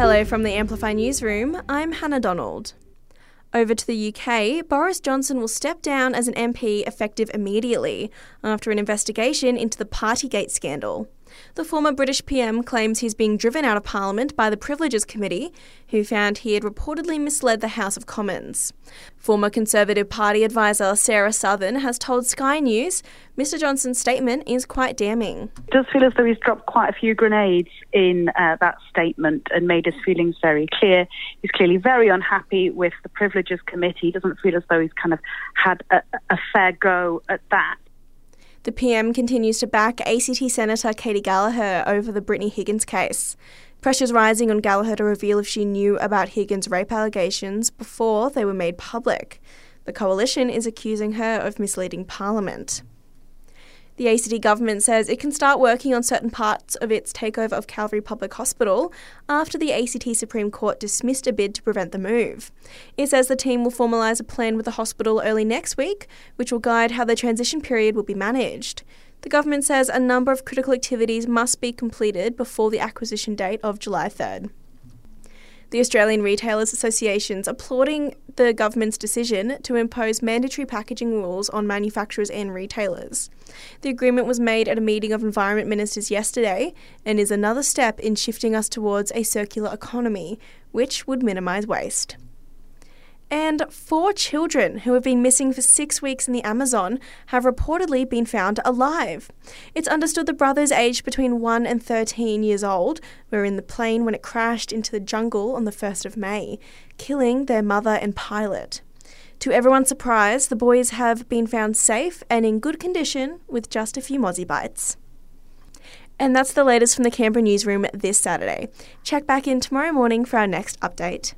Hello from the Amplify Newsroom. I'm Hannah Donald. Over to the UK, Boris Johnson will step down as an MP effective immediately after an investigation into the Partygate scandal. The former British PM claims he's being driven out of Parliament by the Privileges Committee, who found he had reportedly misled the House of Commons. Former Conservative Party advisor Sarah Southern has told Sky News Mr Johnson's statement is quite damning. It does feel as though he's dropped quite a few grenades in uh, that statement and made his feelings very clear. He's clearly very unhappy with the Privileges Committee. He doesn't feel as though he's kind of had a, a fair go at that. The PM continues to back ACT Senator Katy Gallagher over the Brittany Higgins case. Pressure's rising on Gallagher to reveal if she knew about Higgins' rape allegations before they were made public. The coalition is accusing her of misleading Parliament. The ACT government says it can start working on certain parts of its takeover of Calvary Public Hospital after the ACT Supreme Court dismissed a bid to prevent the move. It says the team will formalise a plan with the hospital early next week, which will guide how the transition period will be managed. The government says a number of critical activities must be completed before the acquisition date of July 3rd. The Australian Retailers Association's applauding the government's decision to impose mandatory packaging rules on manufacturers and retailers. The agreement was made at a meeting of environment ministers yesterday and is another step in shifting us towards a circular economy, which would minimise waste. And four children who have been missing for six weeks in the Amazon have reportedly been found alive. It's understood the brothers, aged between 1 and 13 years old, were in the plane when it crashed into the jungle on the 1st of May, killing their mother and pilot. To everyone's surprise, the boys have been found safe and in good condition with just a few mozzie bites. And that's the latest from the Canberra newsroom this Saturday. Check back in tomorrow morning for our next update.